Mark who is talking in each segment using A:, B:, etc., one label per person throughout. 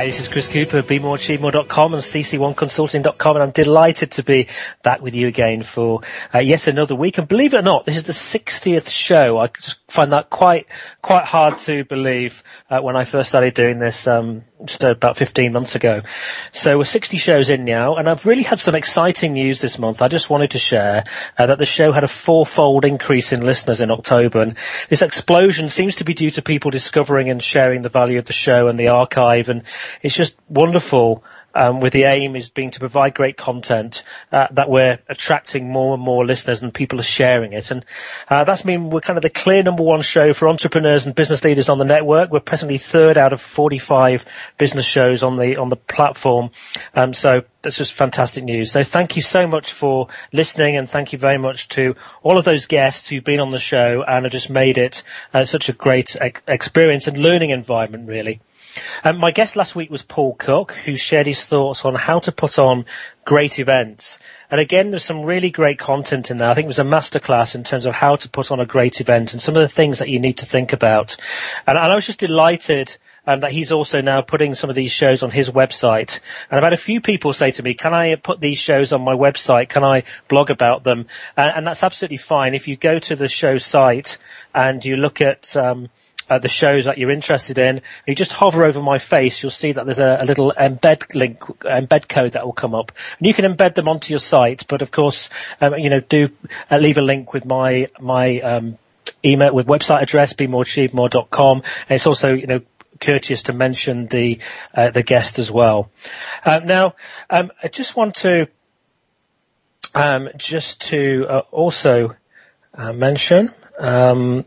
A: Hi, this is Chris Cooper of BeMoreAchieveMore.com and CC1Consulting.com and I'm delighted to be back with you again for uh, yet another week. And believe it or not, this is the 60th show. I just find that quite, quite hard to believe uh, when I first started doing this um, just about 15 months ago. So we're 60 shows in now and I've really had some exciting news this month. I just wanted to share uh, that the show had a fourfold increase in listeners in October and this explosion seems to be due to people discovering and sharing the value of the show and the archive and it's just wonderful um, with the aim is being to provide great content uh, that we're attracting more and more listeners and people are sharing it. And uh, that's mean we're kind of the clear number one show for entrepreneurs and business leaders on the network. We're presently third out of 45 business shows on the on the platform. Um, so that's just fantastic news. So thank you so much for listening and thank you very much to all of those guests who've been on the show and have just made it uh, such a great ex- experience and learning environment really. Um, my guest last week was Paul Cook, who shared his thoughts on how to put on great events. And again, there's some really great content in there. I think it was a masterclass in terms of how to put on a great event and some of the things that you need to think about. And, and I was just delighted um, that he's also now putting some of these shows on his website. And I've had a few people say to me, can I put these shows on my website? Can I blog about them? Uh, and that's absolutely fine. If you go to the show site and you look at, um, uh, the shows that you're interested in, you just hover over my face, you'll see that there's a, a, little embed link, embed code that will come up, and you can embed them onto your site. But of course, um, you know, do uh, leave a link with my my um, email with website address, be more bemoreachievemore.com, and it's also you know courteous to mention the uh, the guest as well. Uh, now, um, I just want to um, just to uh, also uh, mention. Um,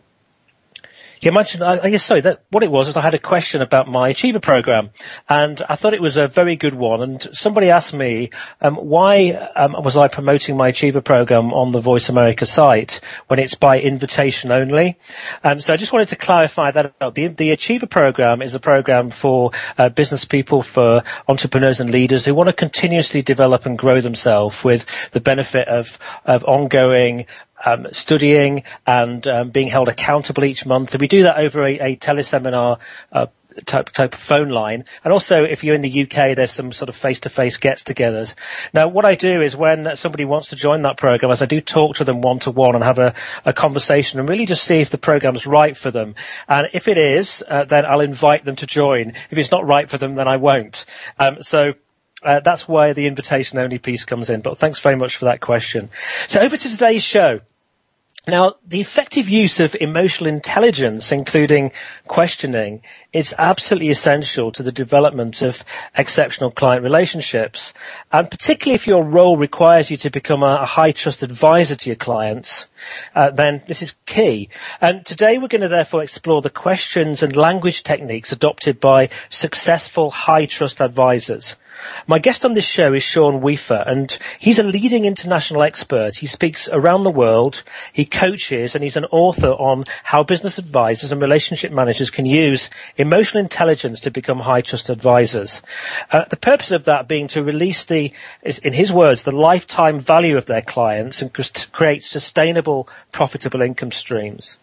A: you mentioned, I, guess, sorry, that what it was is I had a question about my Achiever program, and I thought it was a very good one. And somebody asked me, um, why um, was I promoting my Achiever program on the Voice America site when it's by invitation only? Um, so I just wanted to clarify that. The, the Achiever program is a program for uh, business people, for entrepreneurs and leaders who want to continuously develop and grow themselves with the benefit of, of ongoing um, studying and um, being held accountable each month. And we do that over a, a teleseminar uh, type type of phone line. And also, if you're in the UK, there's some sort of face-to-face gets-togethers. Now, what I do is when somebody wants to join that program, as I do talk to them one-to-one and have a, a conversation and really just see if the program's right for them. And if it is, uh, then I'll invite them to join. If it's not right for them, then I won't. Um, so uh, that's why the invitation only piece comes in. But thanks very much for that question. So over to today's show. Now, the effective use of emotional intelligence, including questioning, is absolutely essential to the development of exceptional client relationships. And particularly if your role requires you to become a, a high trust advisor to your clients, uh, then this is key. And today we're going to therefore explore the questions and language techniques adopted by successful high trust advisors. My guest on this show is Sean Weafer, and he's a leading international expert. He speaks around the world, he coaches, and he's an author on how business advisors and relationship managers can use emotional intelligence to become high trust advisors. Uh, the purpose of that being to release the, in his words, the lifetime value of their clients and create sustainable, profitable income streams.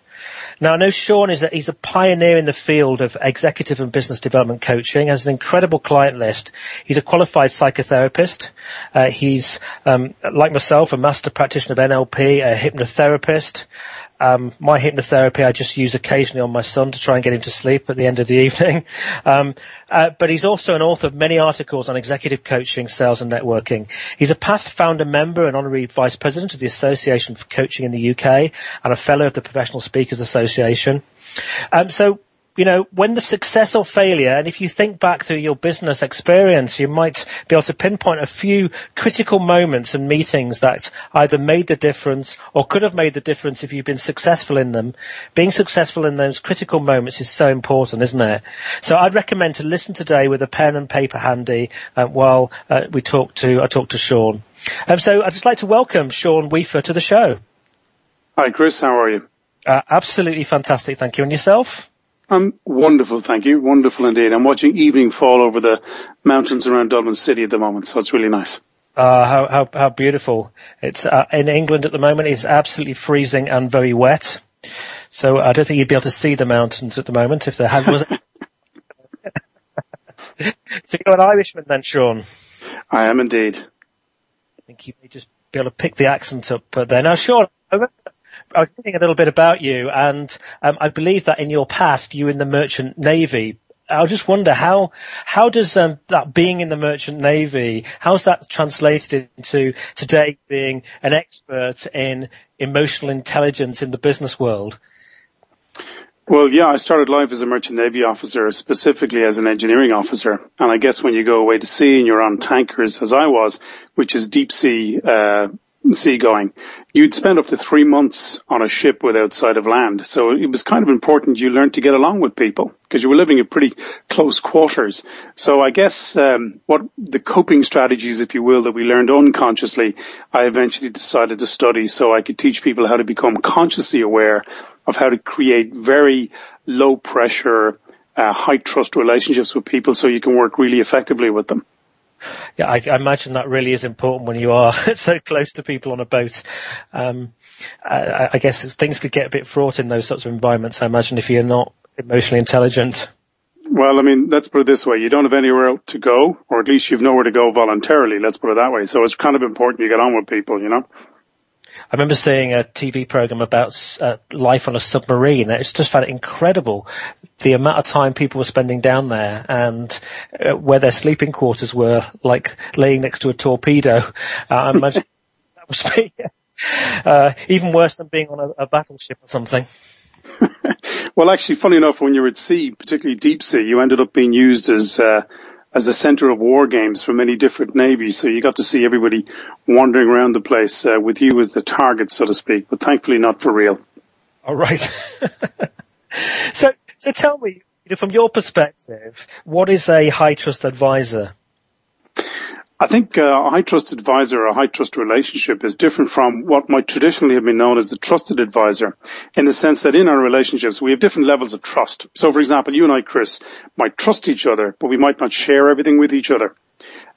A: Now, I know Sean is a, he's a pioneer in the field of executive and business development coaching, has an incredible client list. He's a qualified psychotherapist. Uh, he's, um, like myself, a master practitioner of NLP, a hypnotherapist, um, my hypnotherapy I just use occasionally on my son to try and get him to sleep at the end of the evening. Um, uh, but he's also an author of many articles on executive coaching, sales and networking. He's a past founder member and honorary vice president of the Association for Coaching in the UK and a fellow of the Professional Speakers Association. Um, so you know, when the success or failure, and if you think back through your business experience, you might be able to pinpoint a few critical moments and meetings that either made the difference or could have made the difference if you've been successful in them. Being successful in those critical moments is so important, isn't it? So I'd recommend to listen today with a pen and paper handy uh, while uh, we talk to, I talk to Sean. Um, so I'd just like to welcome Sean Weafer to the show.
B: Hi, Chris. How are you?
A: Uh, absolutely fantastic. Thank you. And yourself?
B: I'm wonderful, thank you. Wonderful indeed. I'm watching evening fall over the mountains around Dublin City at the moment, so it's really nice.
A: Uh, how, how, how beautiful. It's, uh, in England at the moment, it's absolutely freezing and very wet. So I don't think you'd be able to see the mountains at the moment if there had, was so you're an Irishman then, Sean?
B: I am indeed.
A: I think you may just be able to pick the accent up there. Now, Sean, I remember I was reading a little bit about you, and um, I believe that in your past you were in the merchant navy. I just wonder how how does um, that being in the merchant navy how's that translated into today being an expert in emotional intelligence in the business world?
B: Well, yeah, I started life as a merchant navy officer, specifically as an engineering officer. And I guess when you go away to sea and you're on tankers, as I was, which is deep sea uh, seagoing, you'd spend up to three months on a ship without sight of land. So it was kind of important you learned to get along with people because you were living in pretty close quarters. So I guess um, what the coping strategies, if you will, that we learned unconsciously, I eventually decided to study so I could teach people how to become consciously aware of how to create very low pressure, uh, high trust relationships with people so you can work really effectively with them.
A: Yeah, I, I, imagine that really is important when you are so close to people on a boat. Um, I, I, guess things could get a bit fraught in those sorts of environments. I imagine if you're not emotionally intelligent.
B: Well, I mean, let's put it this way: you don't have anywhere to go, or at least you've nowhere to go voluntarily. Let's put it that way. So it's kind of important you get on with people, you know.
A: I remember seeing a TV program about uh, life on a submarine. It's just found it incredible the amount of time people were spending down there and uh, where their sleeping quarters were, like laying next to a torpedo. Uh, I imagine that was be, uh, even worse than being on a, a battleship or something.
B: well, actually, funny enough, when you were at sea, particularly deep sea, you ended up being used as uh, as a center of war games for many different navies. So you got to see everybody wandering around the place uh, with you as the target, so to speak. But thankfully, not for real.
A: All right. so so tell me, you know, from your perspective, what is a high trust advisor?
B: I think uh, a high trust advisor or a high trust relationship is different from what might traditionally have been known as the trusted advisor in the sense that in our relationships we have different levels of trust. So for example, you and I, Chris, might trust each other, but we might not share everything with each other.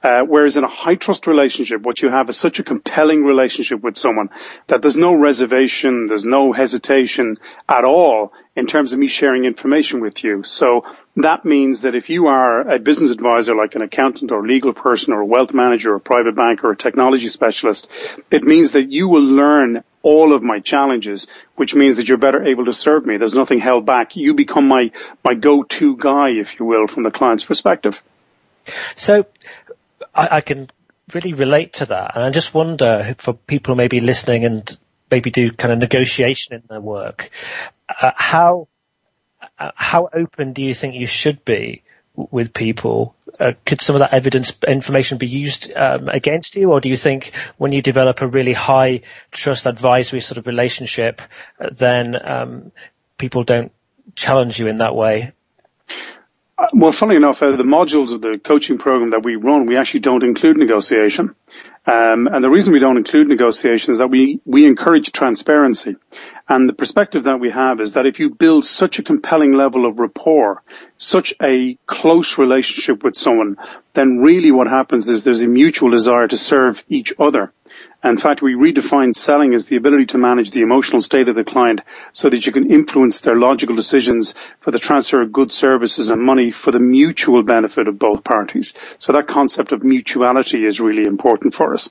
B: Uh, whereas in a high trust relationship, what you have is such a compelling relationship with someone that there's no reservation, there's no hesitation at all in terms of me sharing information with you. So that means that if you are a business advisor like an accountant or legal person or a wealth manager or a private banker or a technology specialist, it means that you will learn all of my challenges, which means that you're better able to serve me. There's nothing held back. You become my, my go-to guy, if you will, from the client's perspective.
A: So I, I can really relate to that. And I just wonder for people maybe listening and maybe do kind of negotiation in their work, uh, how uh, how open do you think you should be with people? Uh, could some of that evidence information be used um, against you, or do you think when you develop a really high trust advisory sort of relationship, uh, then um, people don't challenge you in that way?
B: Uh, well, funnily enough, uh, the modules of the coaching program that we run, we actually don't include negotiation. Um, and the reason we don't include negotiation is that we, we encourage transparency. And the perspective that we have is that if you build such a compelling level of rapport, such a close relationship with someone, then really what happens is there's a mutual desire to serve each other. In fact, we redefine selling as the ability to manage the emotional state of the client so that you can influence their logical decisions for the transfer of goods, services and money for the mutual benefit of both parties. So that concept of mutuality is really important for us.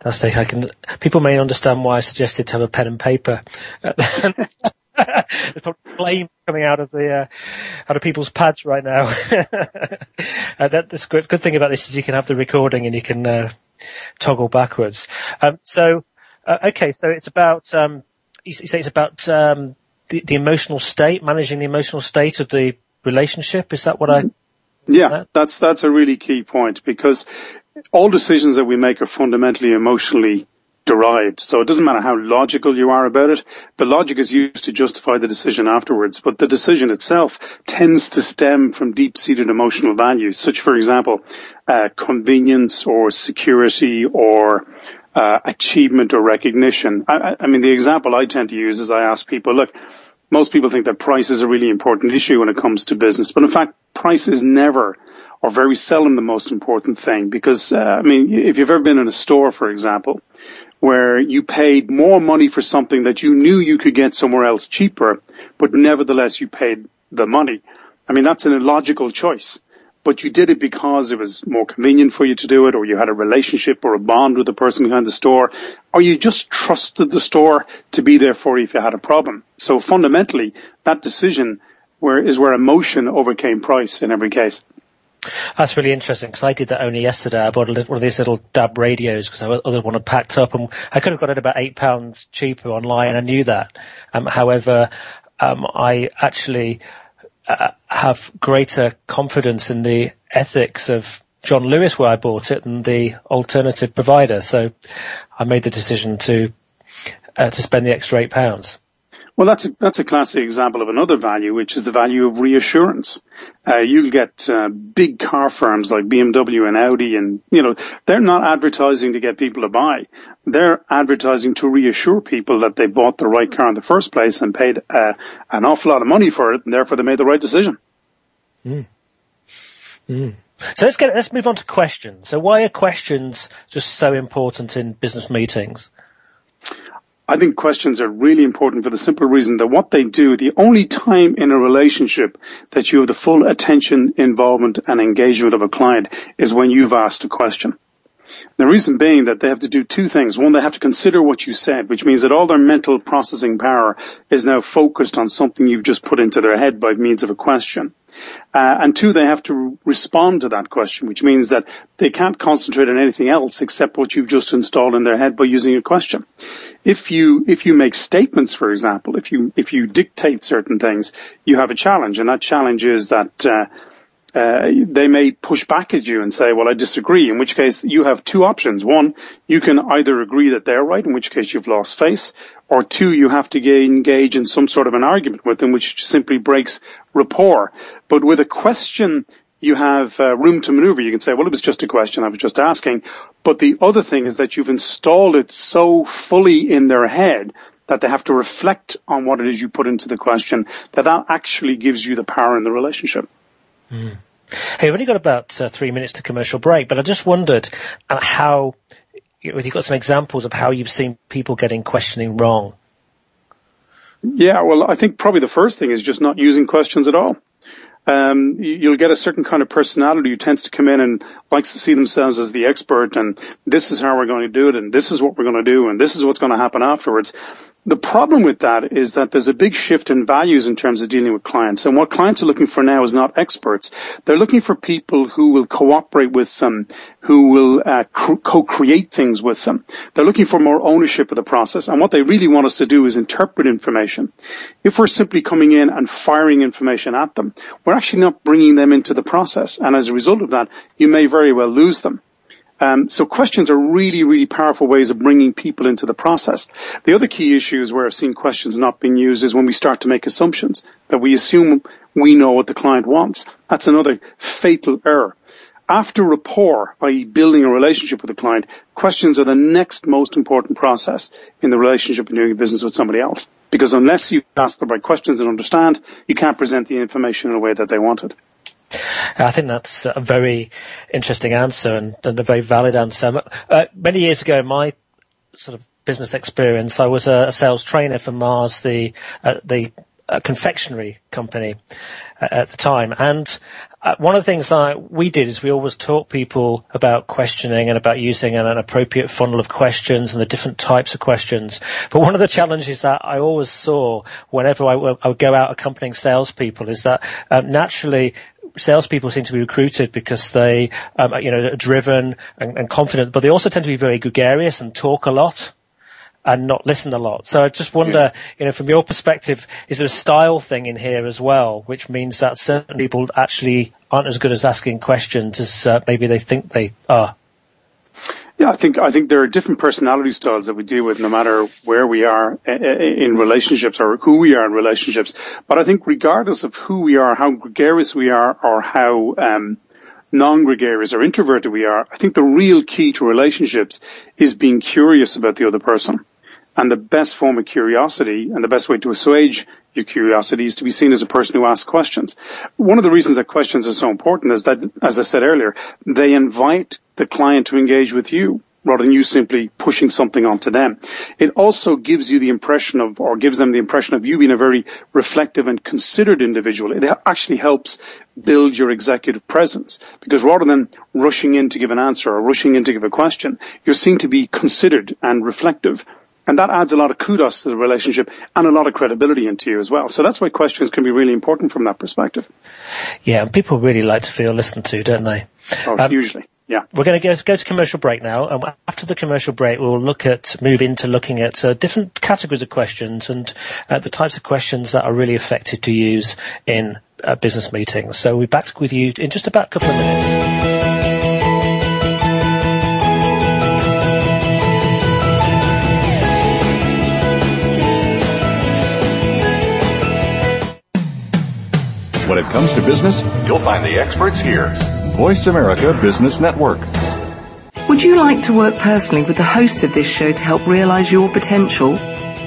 A: Fantastic. I can, people may understand why I suggested to have a pen and paper. There's probably flames coming out of the uh, out of people's pads right now. uh, that, the good, good thing about this is you can have the recording and you can uh, toggle backwards. Um, so, uh, okay, so it's about um, you, say it's about um, the, the, emotional state, managing the emotional state of the relationship. Is that what I?
B: Yeah, that's that's a really key point because all decisions that we make are fundamentally emotionally derived. So it doesn't matter how logical you are about it. The logic is used to justify the decision afterwards, but the decision itself tends to stem from deep-seated emotional values, such, for example, uh, convenience or security or uh, achievement or recognition. I, I mean, the example I tend to use is I ask people, look, most people think that price is a really important issue when it comes to business, but in fact, price is never or very seldom the most important thing because, uh, I mean, if you've ever been in a store, for example, where you paid more money for something that you knew you could get somewhere else cheaper, but nevertheless you paid the money. I mean, that's an illogical choice, but you did it because it was more convenient for you to do it, or you had a relationship or a bond with the person behind the store, or you just trusted the store to be there for you if you had a problem. So fundamentally, that decision where is where emotion overcame price in every case.
A: That's really interesting because I did that only yesterday. I bought one of these little DAB radios because I other one had packed up, and I could have got it about eight pounds cheaper online. I knew that. Um, however, um, I actually uh, have greater confidence in the ethics of John Lewis where I bought it than the alternative provider. So I made the decision to uh, to spend the extra eight pounds.
B: Well, that's a, that's a classic example of another value, which is the value of reassurance. Uh, you'll get uh, big car firms like BMW and Audi, and you know they're not advertising to get people to buy. They're advertising to reassure people that they bought the right car in the first place and paid uh, an awful lot of money for it, and therefore they made the right decision.
A: Mm. Mm. So let's get let's move on to questions. So why are questions just so important in business meetings?
B: I think questions are really important for the simple reason that what they do, the only time in a relationship that you have the full attention, involvement and engagement of a client is when you've asked a question. The reason being that they have to do two things. One, they have to consider what you said, which means that all their mental processing power is now focused on something you've just put into their head by means of a question. Uh, and two, they have to respond to that question, which means that they can't concentrate on anything else except what you've just installed in their head by using a question. If you, if you make statements, for example, if you, if you dictate certain things, you have a challenge, and that challenge is that, uh, uh, they may push back at you and say, well, I disagree, in which case you have two options. One, you can either agree that they're right, in which case you've lost face, or two, you have to engage in some sort of an argument with them, which simply breaks rapport. But with a question, you have uh, room to maneuver. You can say, well, it was just a question I was just asking. But the other thing is that you've installed it so fully in their head that they have to reflect on what it is you put into the question that that actually gives you the power in the relationship.
A: Mm. Hey, we've only got about uh, three minutes to commercial break, but I just wondered uh, how, you've got some examples of how you've seen people getting questioning wrong.
B: Yeah, well, I think probably the first thing is just not using questions at all. Um, you'll get a certain kind of personality who tends to come in and likes to see themselves as the expert and this is how we're going to do it and this is what we're going to do and this is what's going to happen afterwards. The problem with that is that there's a big shift in values in terms of dealing with clients. And what clients are looking for now is not experts. They're looking for people who will cooperate with them, who will uh, co-create things with them. They're looking for more ownership of the process. And what they really want us to do is interpret information. If we're simply coming in and firing information at them, we're actually not bringing them into the process. And as a result of that, you may very well lose them. Um, so questions are really, really powerful ways of bringing people into the process. The other key issues where I've seen questions not being used is when we start to make assumptions that we assume we know what the client wants. That's another fatal error. After rapport, i.e. building a relationship with the client, questions are the next most important process in the relationship and doing business with somebody else. Because unless you ask the right questions and understand, you can't present the information in a way that they wanted.
A: I think that's a very interesting answer and, and a very valid answer. Uh, many years ago, my sort of business experience, I was a, a sales trainer for Mars, the uh, the uh, confectionery company uh, at the time, and uh, one of the things I, we did is we always taught people about questioning and about using an, an, appropriate funnel of questions and the different types of questions. But one of the challenges that I always saw whenever I, would go out accompanying salespeople is that um, naturally salespeople seem to be recruited because they, um, you know, are driven and, and, confident, but they also tend to be very gregarious and talk a lot and not listen a lot. So I just wonder, yeah. you know, from your perspective, is there a style thing in here as well, which means that certain people actually aren't as good as asking questions as uh, maybe they think they are?
B: Yeah, I think I think there are different personality styles that we deal with, no matter where we are eh, eh, eh, in relationships or who we are in relationships. But I think, regardless of who we are, how gregarious we are, or how um, non-gregarious or introverted we are, I think the real key to relationships is being curious about the other person. And the best form of curiosity and the best way to assuage your curiosity is to be seen as a person who asks questions. One of the reasons that questions are so important is that, as I said earlier, they invite the client to engage with you rather than you simply pushing something onto them. It also gives you the impression of, or gives them the impression of you being a very reflective and considered individual. It actually helps build your executive presence because rather than rushing in to give an answer or rushing in to give a question, you're seen to be considered and reflective and that adds a lot of kudos to the relationship and a lot of credibility into you as well. So that's why questions can be really important from that perspective.
A: Yeah, and people really like to feel listened to, don't they?
B: Oh, um, usually. Yeah.
A: We're going to go, go to commercial break now. And after the commercial break, we'll look at, move into looking at uh, different categories of questions and uh, the types of questions that are really effective to use in uh, business meetings. So we'll be back with you in just about a couple of minutes.
C: It comes to business, you'll find the experts here. Voice America Business Network.
D: Would you like to work personally with the host of this show to help realize your potential?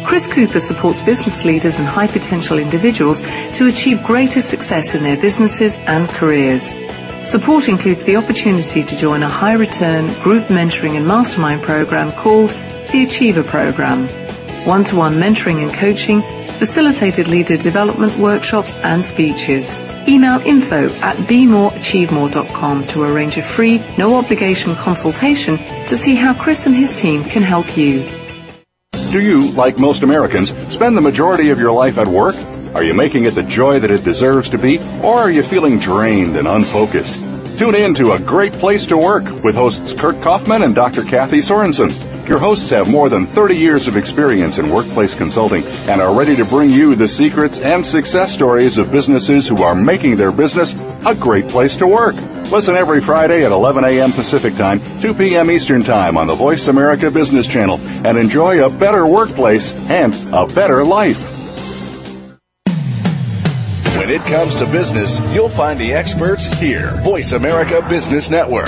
D: Chris Cooper supports business leaders and high potential individuals to achieve greater success in their businesses and careers. Support includes the opportunity to join a high return group mentoring and mastermind program called the Achiever Program. One to one mentoring and coaching facilitated leader development workshops and speeches. Email info at bemoreachievemore.com to arrange a free, no obligation consultation to see how Chris and his team can help you.
C: Do you, like most Americans, spend the majority of your life at work? Are you making it the joy that it deserves to be, or are you feeling drained and unfocused? Tune in to A Great Place to Work with hosts Kurt Kaufman and Dr. Kathy Sorensen. Your hosts have more than 30 years of experience in workplace consulting and are ready to bring you the secrets and success stories of businesses who are making their business a great place to work. Listen every Friday at 11 a.m. Pacific Time, 2 p.m. Eastern Time on the Voice America Business Channel and enjoy a better workplace and a better life.
E: When it comes to business, you'll find the experts here. Voice America Business Network.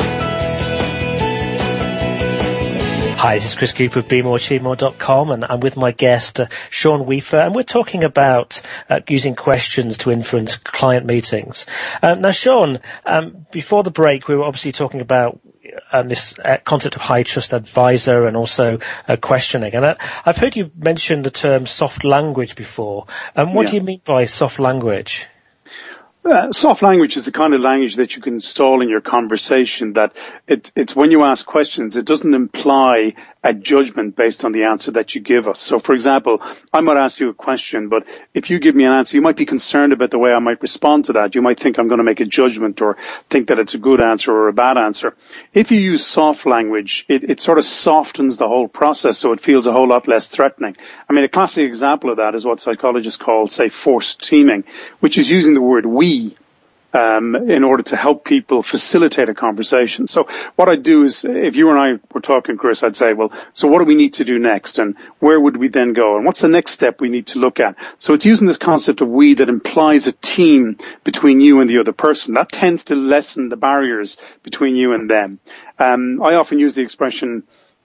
A: Hi, this is Chris Cooper of BeMoreAchieveMore.com and I'm with my guest, uh, Sean Weafer, and we're talking about uh, using questions to influence client meetings. Um, now, Sean, um, before the break, we were obviously talking about um, this uh, concept of high trust advisor and also uh, questioning. And I, have heard you mention the term soft language before. Um, what yeah. do you mean by soft language?
B: Uh, soft language is the kind of language that you can install in your conversation that it, it's when you ask questions, it doesn't imply a judgment based on the answer that you give us. So for example, I might ask you a question, but if you give me an answer, you might be concerned about the way I might respond to that. You might think I'm going to make a judgment or think that it's a good answer or a bad answer. If you use soft language, it, it sort of softens the whole process so it feels a whole lot less threatening. I mean, a classic example of that is what psychologists call, say, forced teaming, which is using the word we um, in order to help people facilitate a conversation. So what I'd do is, if you and I were talking, Chris, I'd say, well, so what do we need to do next, and where would we then go, and what's the next step we need to look at? So it's using this concept of we that implies a team between you and the other person. That tends to lessen the barriers between you and them. Um, I often use the expression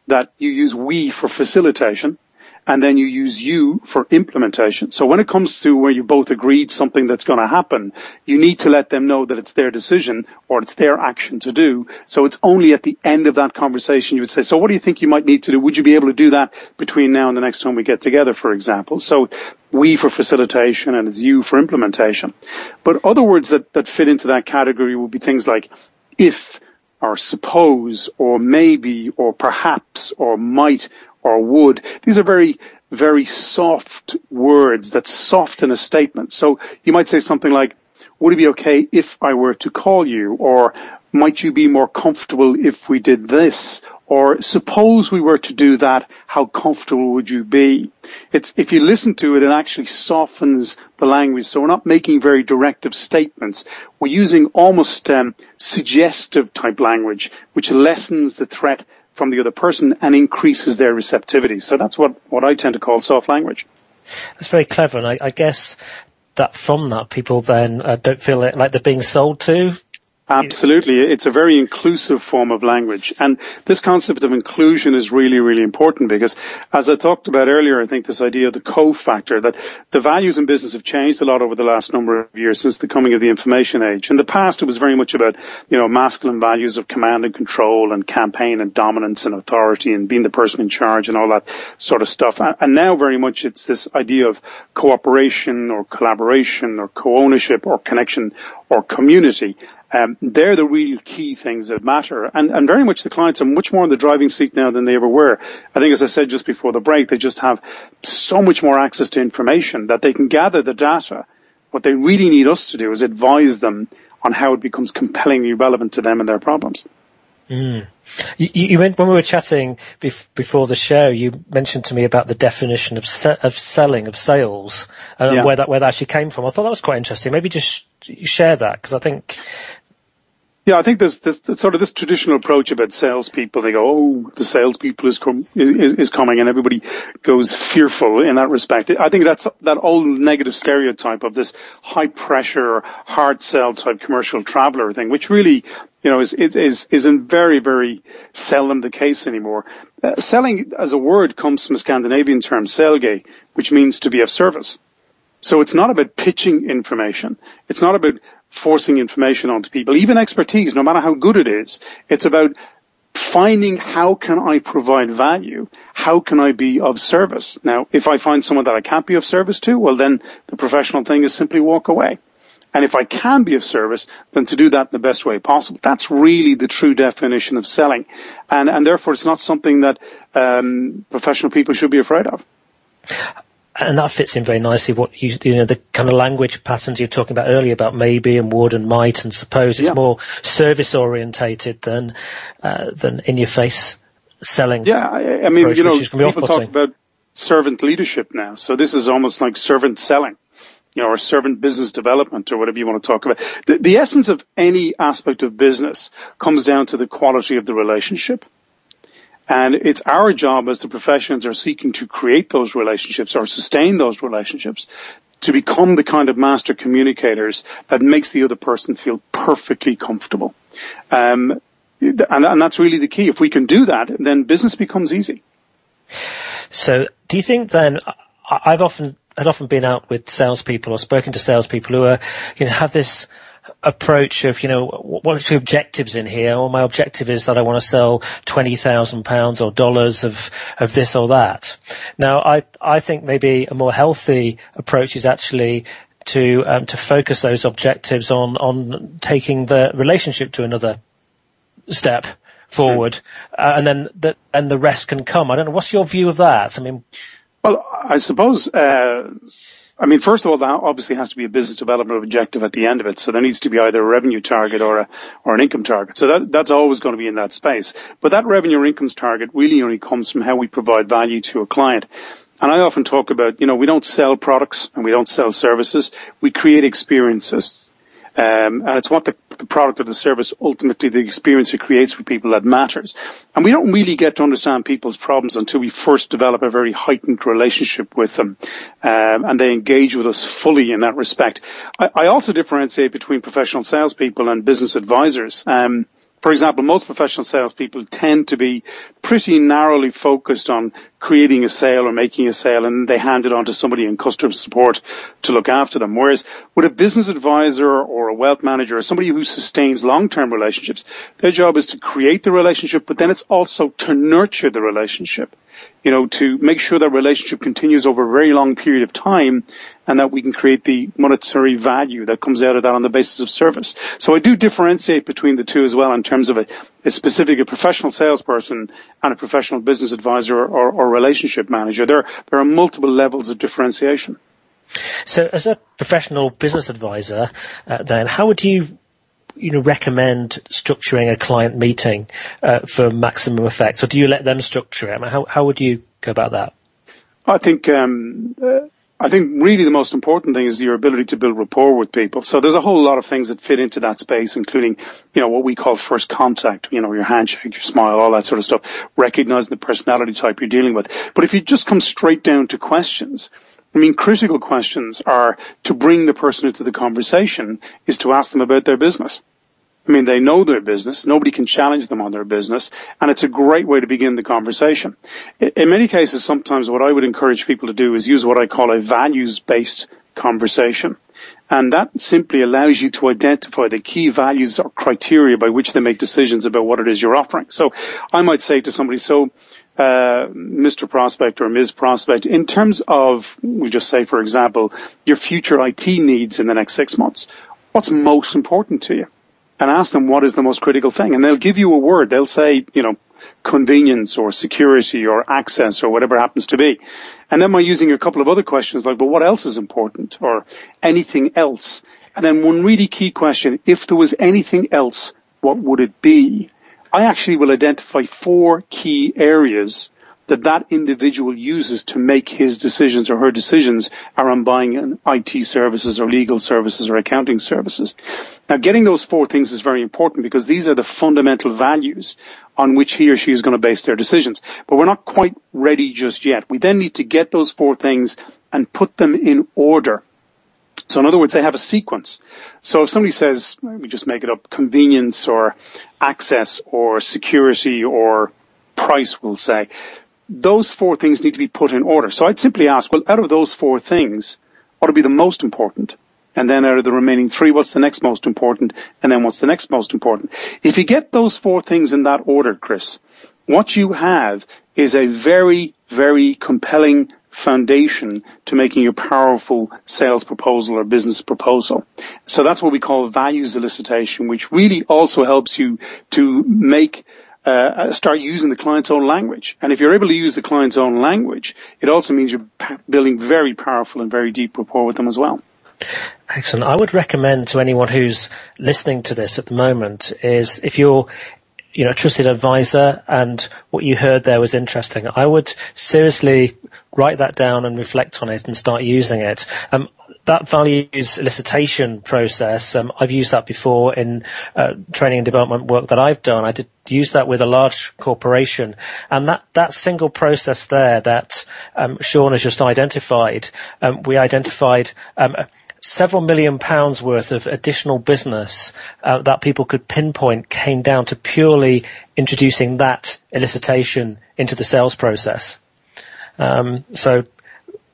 B: that you use we for facilitation and then you use you for implementation. So when it comes to where you both agreed something that's going to happen, you need to let them know that it's their decision or it's their action to do. So it's only at the end of that conversation you would say, so what do you think you might need to do? Would you be able to do that between now and the next time we get together, for example? So we for facilitation and it's you for implementation. But other words that, that fit into that category would be things like if, or suppose, or maybe, or perhaps, or might, or would. These are very, very soft words that soften a statement. So you might say something like, would it be okay if I were to call you? Or might you be more comfortable if we did this? Or suppose we were to do that, how comfortable would you be? It's, if you listen to it, it actually softens the language. So we're not making very directive statements. We're using almost um, suggestive type language, which lessens the threat from the other person and increases their receptivity. So that's what, what I tend to call soft language.
A: That's very clever, and I, I guess that from that people then uh, don't feel like they're being sold to.
B: Absolutely. It's a very inclusive form of language. And this concept of inclusion is really, really important because as I talked about earlier, I think this idea of the co-factor that the values in business have changed a lot over the last number of years since the coming of the information age. In the past, it was very much about, you know, masculine values of command and control and campaign and dominance and authority and being the person in charge and all that sort of stuff. And now very much it's this idea of cooperation or collaboration or co-ownership or connection or community. Um, they're the real key things that matter. And, and very much the clients are much more in the driving seat now than they ever were. I think as I said just before the break, they just have so much more access to information that they can gather the data. What they really need us to do is advise them on how it becomes compellingly relevant to them and their problems.
A: Mm. You, you, when we were chatting bef- before the show, you mentioned to me about the definition of se- of selling of sales and yeah. where that where that actually came from. I thought that was quite interesting. Maybe just share that because I think
B: yeah, I think there's, there's, sort of this traditional approach about salespeople. They go, "Oh, the salespeople is, com- is, is coming," and everybody goes fearful in that respect. I think that's that old negative stereotype of this high pressure, hard sell type commercial traveler thing, which really, you know, is is is in very very seldom the case anymore. Uh, selling as a word comes from a Scandinavian term "selge," which means to be of service. So it's not about pitching information. It's not about forcing information onto people, even expertise, no matter how good it is. It's about finding how can I provide value? How can I be of service? Now, if I find someone that I can't be of service to, well then the professional thing is simply walk away. And if I can be of service, then to do that in the best way possible. That's really the true definition of selling. And, and therefore it's not something that um, professional people should be afraid of
A: and that fits in very nicely what you, you know, the kind of language patterns you're talking about earlier about maybe and would and might and suppose. It's yeah. more service orientated than, uh, than in your face selling.
B: Yeah. I, I mean, you know, people talk about servant leadership now. So this is almost like servant selling. You know, or servant business development or whatever you want to talk about. The, the essence of any aspect of business comes down to the quality of the relationship. And it's our job as the professions are seeking to create those relationships or sustain those relationships to become the kind of master communicators that makes the other person feel perfectly comfortable. Um, and, and that's really the key. If we can do that, then business becomes easy.
A: So do you think then, I've often, had often been out with salespeople or spoken to salespeople who are, you know, have this, approach of, you know, what's your objectives in here? Well, my objective is that I want to sell £20,000 or dollars of, of this or that. Now, I, I think maybe a more healthy approach is actually to, um, to focus those objectives on, on taking the relationship to another step forward, mm. uh, and then the, and the rest can come. I don't know. What's your view of that? I mean,
B: well, I suppose, uh, I mean, first of all, that obviously has to be a business development objective at the end of it. So there needs to be either a revenue target or a, or an income target. So that, that's always going to be in that space. But that revenue or income target really only comes from how we provide value to a client. And I often talk about, you know, we don't sell products and we don't sell services. We create experiences. Um, and it's what the, the product or the service, ultimately the experience it creates for people that matters. And we don't really get to understand people's problems until we first develop a very heightened relationship with them. Um, and they engage with us fully in that respect. I, I also differentiate between professional salespeople and business advisors. Um, for example, most professional salespeople tend to be pretty narrowly focused on creating a sale or making a sale and they hand it on to somebody in customer support to look after them. Whereas with a business advisor or a wealth manager or somebody who sustains long-term relationships, their job is to create the relationship, but then it's also to nurture the relationship you know, to make sure that relationship continues over a very long period of time and that we can create the monetary value that comes out of that on the basis of service. So I do differentiate between the two as well in terms of a, a specific, a professional salesperson and a professional business advisor or, or relationship manager. There, there are multiple levels of differentiation.
A: So as a professional business advisor, uh, then how would you you know, recommend structuring a client meeting uh, for maximum effect, or do you let them structure it? I mean, how how would you go about that?
B: I think um, uh, I think really the most important thing is your ability to build rapport with people. So there's a whole lot of things that fit into that space, including you know what we call first contact. You know, your handshake, your smile, all that sort of stuff. Recognizing the personality type you're dealing with. But if you just come straight down to questions. I mean, critical questions are to bring the person into the conversation is to ask them about their business. I mean, they know their business. Nobody can challenge them on their business. And it's a great way to begin the conversation. In many cases, sometimes what I would encourage people to do is use what I call a values-based conversation. And that simply allows you to identify the key values or criteria by which they make decisions about what it is you're offering. So I might say to somebody, so uh, Mr. Prospect or Ms. Prospect, in terms of, we just say, for example, your future IT needs in the next six months, what's most important to you? And ask them what is the most critical thing. And they'll give you a word. They'll say, you know, convenience or security or access or whatever happens to be. And then by using a couple of other questions like, but what else is important or anything else? And then one really key question, if there was anything else, what would it be? I actually will identify four key areas that that individual uses to make his decisions or her decisions around buying IT services or legal services or accounting services. Now getting those four things is very important because these are the fundamental values on which he or she is going to base their decisions. But we're not quite ready just yet. We then need to get those four things and put them in order. So in other words, they have a sequence. So if somebody says, we just make it up, convenience or access or security or price, we'll say, those four things need to be put in order. So I'd simply ask, well, out of those four things, what would be the most important? And then out of the remaining three, what's the next most important? And then what's the next most important? If you get those four things in that order, Chris, what you have is a very, very compelling foundation to making a powerful sales proposal or business proposal. So that's what we call values elicitation, which really also helps you to make uh, start using the client's own language. And if you're able to use the client's own language, it also means you're p- building very powerful and very deep rapport with them as well.
A: Excellent. I would recommend to anyone who's listening to this at the moment is if you're you know, a trusted advisor and what you heard there was interesting. I would seriously write that down and reflect on it and start using it. Um, that values elicitation process, um, I've used that before in uh, training and development work that I've done. I did use that with a large corporation, and that, that single process there that um, Sean has just identified, um, we identified um, several million pounds worth of additional business uh, that people could pinpoint came down to purely introducing that elicitation into the sales process. Um, so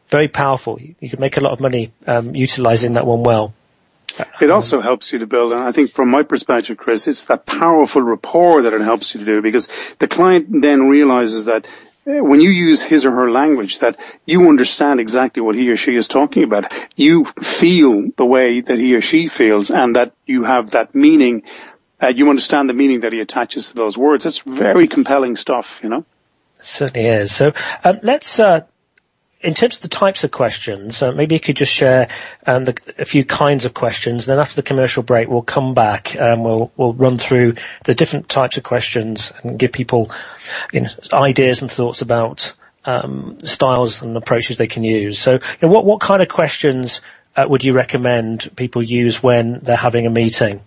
A: very powerful. You can make a lot of money um, utilizing that one well.
B: It also helps you to build, and I think from my perspective, Chris, it's that powerful rapport that it helps you to do because the client then realizes that uh, when you use his or her language that you understand exactly what he or she is talking about. You feel the way that he or she feels and that you have that meaning. Uh, you understand the meaning that he attaches to those words. It's very compelling stuff, you know.
A: Certainly is. So um, let's uh, in terms of the types of questions, uh, maybe you could just share um, the, a few kinds of questions. Then after the commercial break, we'll come back and we'll we'll run through the different types of questions and give people you know, ideas and thoughts about um, styles and approaches they can use. So, you know, what what kind of questions uh, would you recommend people use when they're having a meeting?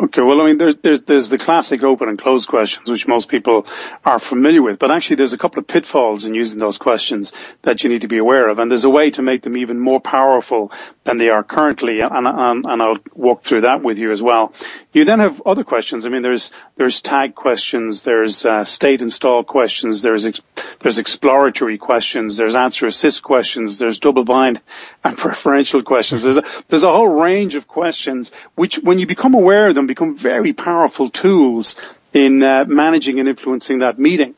B: Okay, well, I mean, there's, there's, there's the classic open and closed questions, which most people are familiar with, but actually there's a couple of pitfalls in using those questions that you need to be aware of, and there's a way to make them even more powerful than they are currently, and, and, and I'll walk through that with you as well. You then have other questions. I mean, there's, there's tag questions, there's, uh, state install questions, there's, ex- there's exploratory questions, there's answer assist questions, there's double blind and preferential questions. There's a, there's a whole range of questions, which when you become aware of them, become very powerful tools in uh, managing and influencing that meeting.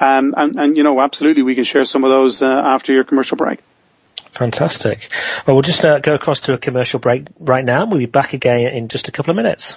B: Um, and, and, you know, absolutely, we can share some of those uh, after your commercial break.
A: Fantastic. Well, we'll just uh, go across to a commercial break right now. And we'll be back again in just a couple of minutes.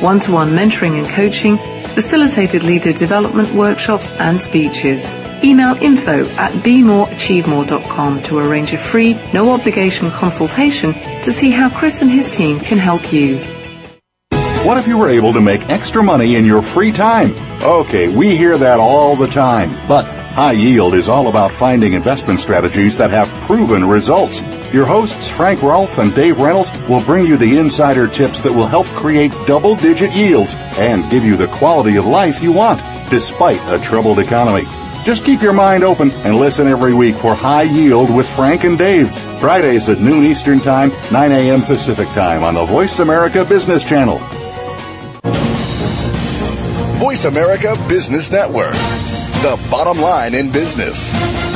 D: One to one mentoring and coaching, facilitated leader development workshops and speeches. Email info at bemoreachievemore.com to arrange a free, no obligation consultation to see how Chris and his team can help you.
C: What if you were able to make extra money in your free time? Okay, we hear that all the time. But High Yield is all about finding investment strategies that have proven results. Your hosts, Frank Rolfe and Dave Reynolds, will bring you the insider tips that will help create double digit yields and give you the quality of life you want, despite a troubled economy. Just keep your mind open and listen every week for High Yield with Frank and Dave. Fridays at noon Eastern Time, 9 a.m. Pacific Time on the Voice America Business Channel.
E: Voice America Business Network, the bottom line in business.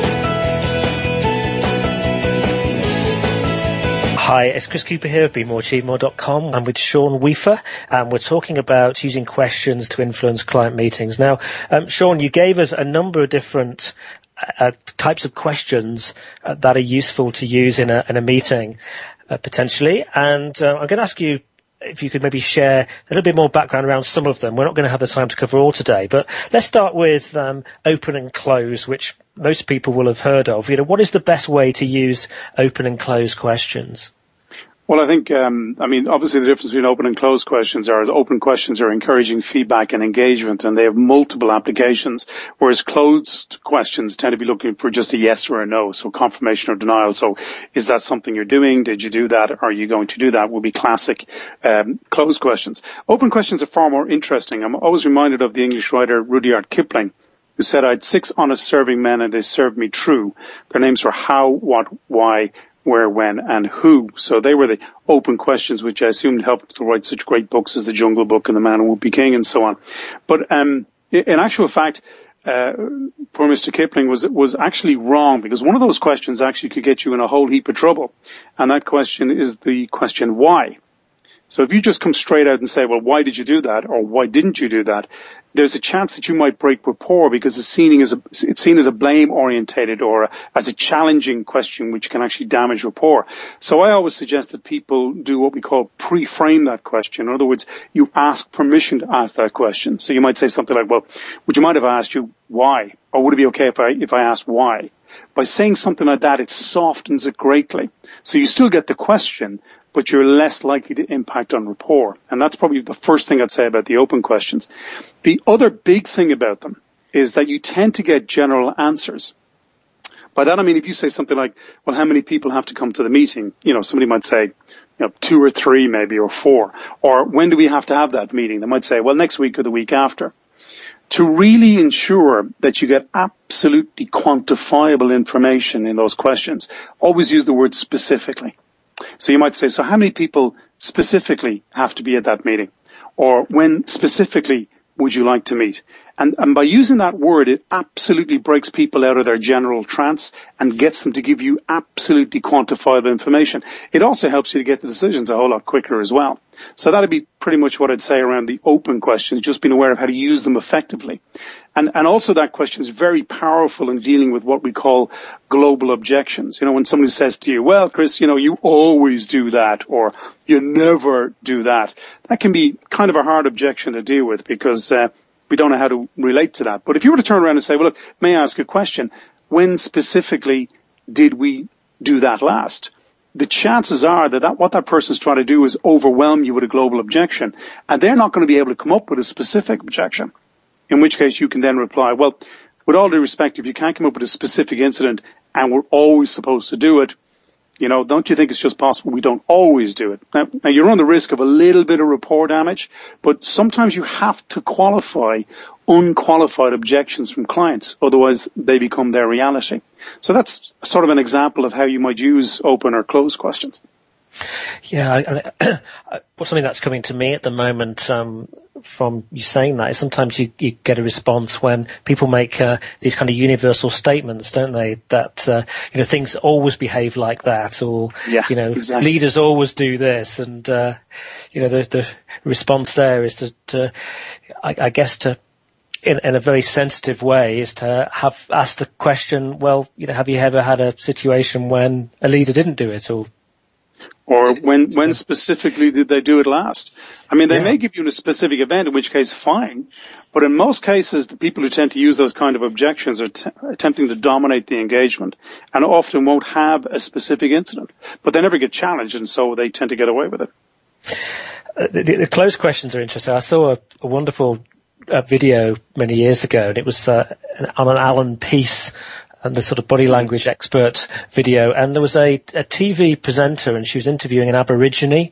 A: Hi, it's Chris Cooper here of BeMoreAchieveMore.com. I'm with Sean Weafer, and we're talking about using questions to influence client meetings. Now, um, Sean, you gave us a number of different uh, types of questions uh, that are useful to use in a, in a meeting, uh, potentially. And uh, I'm going to ask you if you could maybe share a little bit more background around some of them. We're not going to have the time to cover all today, but let's start with um, open and close, which most people will have heard of. You know, what is the best way to use open and close questions?
B: Well, I think, um, I mean, obviously the difference between open and closed questions are open questions are encouraging feedback and engagement and they have multiple applications, whereas closed questions tend to be looking for just a yes or a no, so confirmation or denial. So is that something you're doing? Did you do that? Are you going to do that? Will be classic um, closed questions. Open questions are far more interesting. I'm always reminded of the English writer Rudyard Kipling, who said, I had six honest serving men and they served me true. Their names were how, what, why, where, when, and who. So they were the open questions, which I assumed helped to write such great books as The Jungle Book and The Man Who Would Be King and so on. But um, in actual fact, uh, poor Mr. Kipling was was actually wrong because one of those questions actually could get you in a whole heap of trouble, and that question is the question why. So if you just come straight out and say, well, why did you do that? Or why didn't you do that? There's a chance that you might break rapport because it's seen as a, it's seen as a blame orientated or a, as a challenging question which can actually damage rapport. So I always suggest that people do what we call pre-frame that question. In other words, you ask permission to ask that question. So you might say something like, well, would you mind if I asked you why? Or would it be okay if I, if I asked why? By saying something like that, it softens it greatly. So you still get the question, but you're less likely to impact on rapport. And that's probably the first thing I'd say about the open questions. The other big thing about them is that you tend to get general answers. By that I mean if you say something like, well, how many people have to come to the meeting? You know, somebody might say, you know, two or three maybe or four. Or when do we have to have that meeting? They might say, well, next week or the week after. to really ensure that you get absolutely quantifiable information in those questions, always use the word specifically. So you might say, so how many people specifically have to be at that meeting? Or when specifically would you like to meet? And, and by using that word, it absolutely breaks people out of their general trance and gets them to give you absolutely quantifiable information. It also helps you to get the decisions a whole lot quicker as well. So that'd be pretty much what I'd say around the open questions, just being aware of how to use them effectively. And, and also that question is very powerful in dealing with what we call global objections. You know, when somebody says to you, well, Chris, you know, you always do that or you never do that. That can be kind of a hard objection to deal with because, uh, we don't know how to relate to that. But if you were to turn around and say, well, look, may I ask a question? When specifically did we do that last? The chances are that, that what that person is trying to do is overwhelm you with a global objection, and they're not going to be able to come up with a specific objection. In which case you can then reply, well, with all due respect, if you can't come up with a specific incident and we're always supposed to do it, you know, don't you think it's just possible we don't always do it? Now, now you're on the risk of a little bit of rapport damage, but sometimes you have to qualify unqualified objections from clients, otherwise they become their reality. So that's sort of an example of how you might use open or closed questions.
A: Yeah, I, I, something that's coming to me at the moment um, from you saying that is sometimes you, you get a response when people make uh, these kind of universal statements, don't they? That uh, you know things always behave like that, or
B: yeah,
A: you know
B: exactly.
A: leaders always do this, and uh, you know the, the response there is to, to I, I guess to in, in, a very sensitive way is to have asked the question, well, you know, have you ever had a situation when a leader didn't do it or
B: or when, when specifically did they do it last? I mean, they yeah. may give you a specific event, in which case fine, but in most cases, the people who tend to use those kind of objections are t- attempting to dominate the engagement and often won't have a specific incident, but they never get challenged and so they tend to get away with it.
A: Uh, the, the, closed questions are interesting. I saw a, a wonderful uh, video many years ago and it was uh, on an Allan Pease and the sort of body language expert video, and there was a, a TV presenter, and she was interviewing an Aborigine.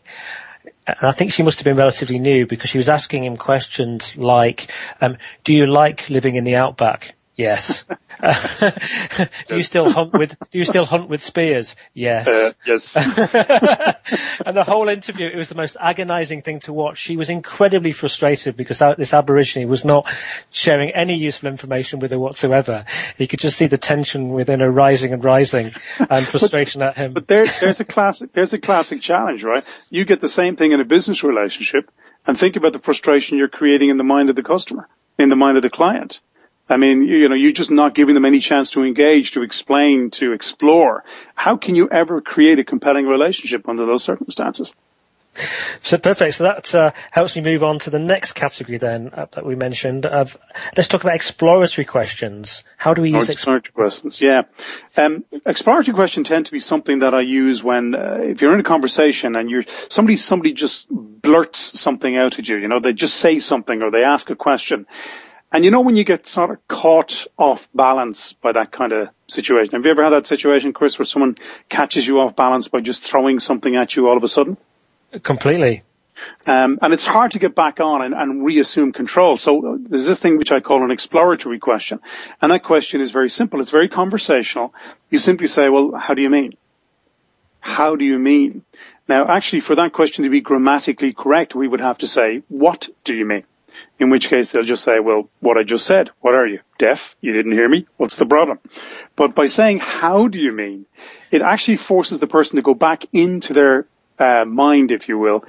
A: And I think she must have been relatively new because she was asking him questions like, um, "Do you like living in the outback?" Yes. do you still hunt with Do you still hunt with spears? Yes.
B: Uh, yes.
A: and the whole interview, it was the most agonising thing to watch. She was incredibly frustrated because this Aborigine was not sharing any useful information with her whatsoever. You could just see the tension within her rising and rising, and frustration
B: but,
A: at him.
B: But there, there's a classic. There's a classic challenge, right? You get the same thing in a business relationship, and think about the frustration you're creating in the mind of the customer, in the mind of the client. I mean, you know, you're just not giving them any chance to engage, to explain, to explore. How can you ever create a compelling relationship under those circumstances?
A: So perfect. So that uh, helps me move on to the next category then uh, that we mentioned. Of let's talk about exploratory questions. How do we use
B: oh, exploratory questions? Yeah, um, exploratory questions tend to be something that I use when uh, if you're in a conversation and you're somebody somebody just blurts something out at you. You know, they just say something or they ask a question, and you know when you get sort of caught off balance by that kind of situation. Have you ever had that situation, Chris, where someone catches you off balance by just throwing something at you all of a sudden?
A: Completely.
B: Um, and it's hard to get back on and, and, reassume control. So there's this thing which I call an exploratory question. And that question is very simple. It's very conversational. You simply say, well, how do you mean? How do you mean? Now, actually, for that question to be grammatically correct, we would have to say, what do you mean? In which case they'll just say, well, what I just said, what are you? Deaf? You didn't hear me? What's the problem? But by saying, how do you mean? It actually forces the person to go back into their uh, mind, if you will,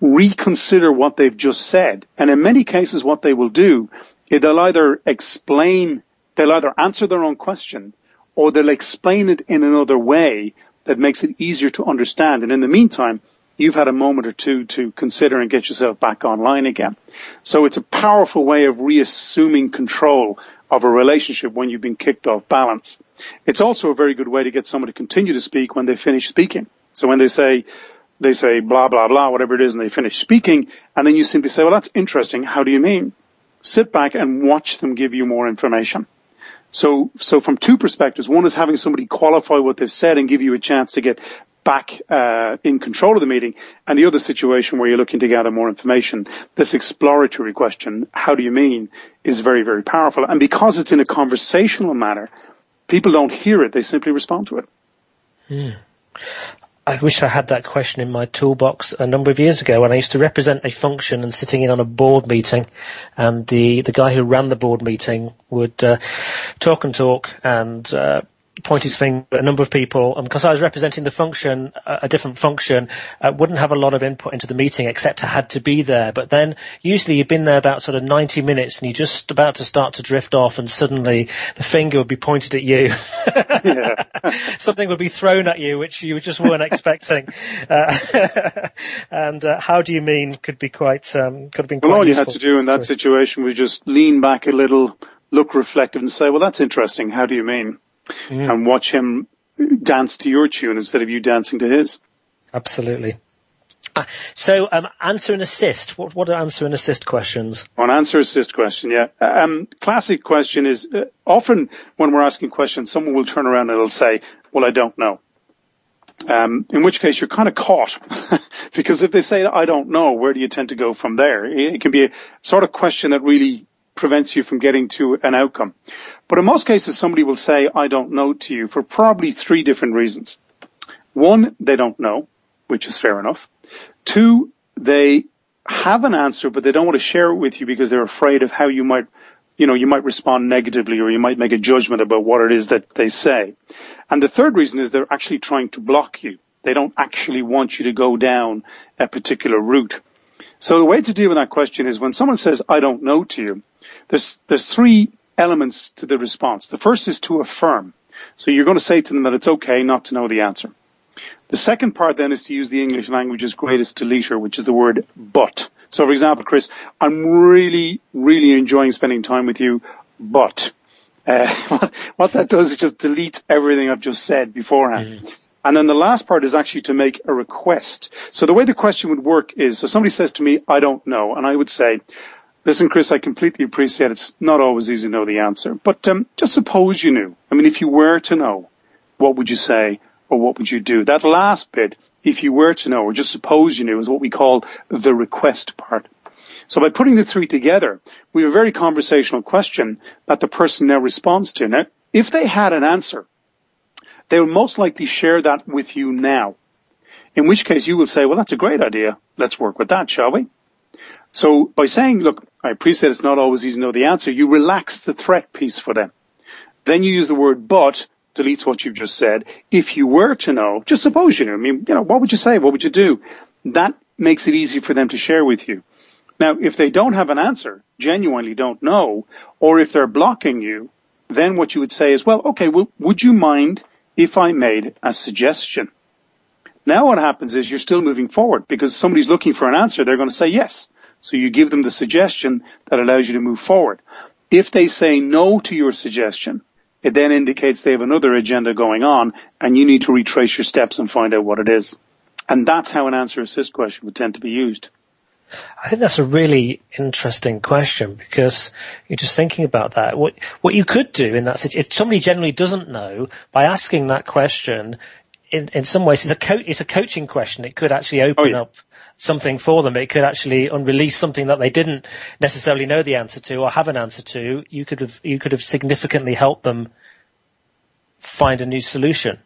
B: reconsider what they've just said. And in many cases, what they will do is they'll either explain, they'll either answer their own question or they'll explain it in another way that makes it easier to understand. And in the meantime, you've had a moment or two to consider and get yourself back online again. So it's a powerful way of reassuming control of a relationship when you've been kicked off balance. It's also a very good way to get someone to continue to speak when they finish speaking. So when they say, they say blah, blah, blah, whatever it is, and they finish speaking, and then you simply say, well, that's interesting. How do you mean? Sit back and watch them give you more information. So, so from two perspectives, one is having somebody qualify what they've said and give you a chance to get back uh, in control of the meeting, and the other situation where you're looking to gather more information. This exploratory question, how do you mean, is very, very powerful. And because it's in a conversational manner, people don't hear it, they simply respond to it.
A: Hmm. I wish I had that question in my toolbox a number of years ago when I used to represent a function and sitting in on a board meeting, and the the guy who ran the board meeting would uh, talk and talk and uh, point his finger at a number of people, and because I was representing the function, a, different function, uh, wouldn't have a lot of input into the meeting except I had to be there. But then usually you'd been there about sort of 90 minutes and you're just about to start to drift off and suddenly the finger would be pointed at you. Something would be thrown at you which you just weren't expecting. Uh, and uh, how do you mean could be quite, um, could have been quite
B: Well, all you had to do in that situation was just lean back a little, look reflective and say, well, that's interesting. How do you mean?
A: Mm.
B: And watch him dance to your tune instead of you dancing to his.
A: Absolutely. Uh, so, um, answer and assist. What, what are answer and assist questions?
B: On answer assist question, yeah. Um, classic question is uh, often when we're asking questions, someone will turn around and it'll say, well, I don't know. Um, in which case you're kind of caught because if they say, I don't know, where do you tend to go from there? It can be a sort of question that really prevents you from getting to an outcome. But in most cases, somebody will say, I don't know to you for probably three different reasons. One, they don't know, which is fair enough. Two, they have an answer, but they don't want to share it with you because they're afraid of how you might, you know, you might respond negatively or you might make a judgment about what it is that they say. And the third reason is they're actually trying to block you. They don't actually want you to go down a particular route. So the way to deal with that question is when someone says, I don't know to you, there's, there's three elements to the response. The first is to affirm. So you're going to say to them that it's okay not to know the answer. The second part then is to use the English language's greatest deleter, which is the word but. So for example, Chris, I'm really, really enjoying spending time with you, but uh, what that does is just deletes everything I've just said beforehand. Mm. And then the last part is actually to make a request. So the way the question would work is, so somebody says to me, I don't know, and I would say, listen, Chris, I completely appreciate it's not always easy to know the answer, but um, just suppose you knew. I mean, if you were to know, what would you say or what would you do? That last bit, if you were to know or just suppose you knew, is what we call the request part. So by putting the three together, we have a very conversational question that the person now responds to. Now, if they had an answer, they will most likely share that with you now. In which case you will say, well, that's a great idea. Let's work with that, shall we? So by saying, look, I appreciate it's not always easy to know the answer, you relax the threat piece for them. Then you use the word but, deletes what you've just said. If you were to know, just suppose you knew, I mean, you know, what would you say? What would you do? That makes it easy for them to share with you. Now, if they don't have an answer, genuinely don't know, or if they're blocking you, then what you would say is, well, okay, well, would you mind if I made a suggestion? Now what happens is you're still moving forward because somebody's looking for an answer, they're going to say yes. So you give them the suggestion that allows you to move forward. If they say no to your suggestion, it then indicates they have another agenda going on and you need to retrace your steps and find out what it is. And that's how an answer assist question would tend to be used.
A: I think that's a really interesting question because you're just thinking about that. What what you could do in that situation, if somebody generally doesn't know, by asking that question, in in some ways, it's a co- it's a coaching question. It could actually open
B: oh, yeah.
A: up something for them. It could actually unrelease something that they didn't necessarily know the answer to or have an answer to. You could have you could have significantly helped them find a new solution.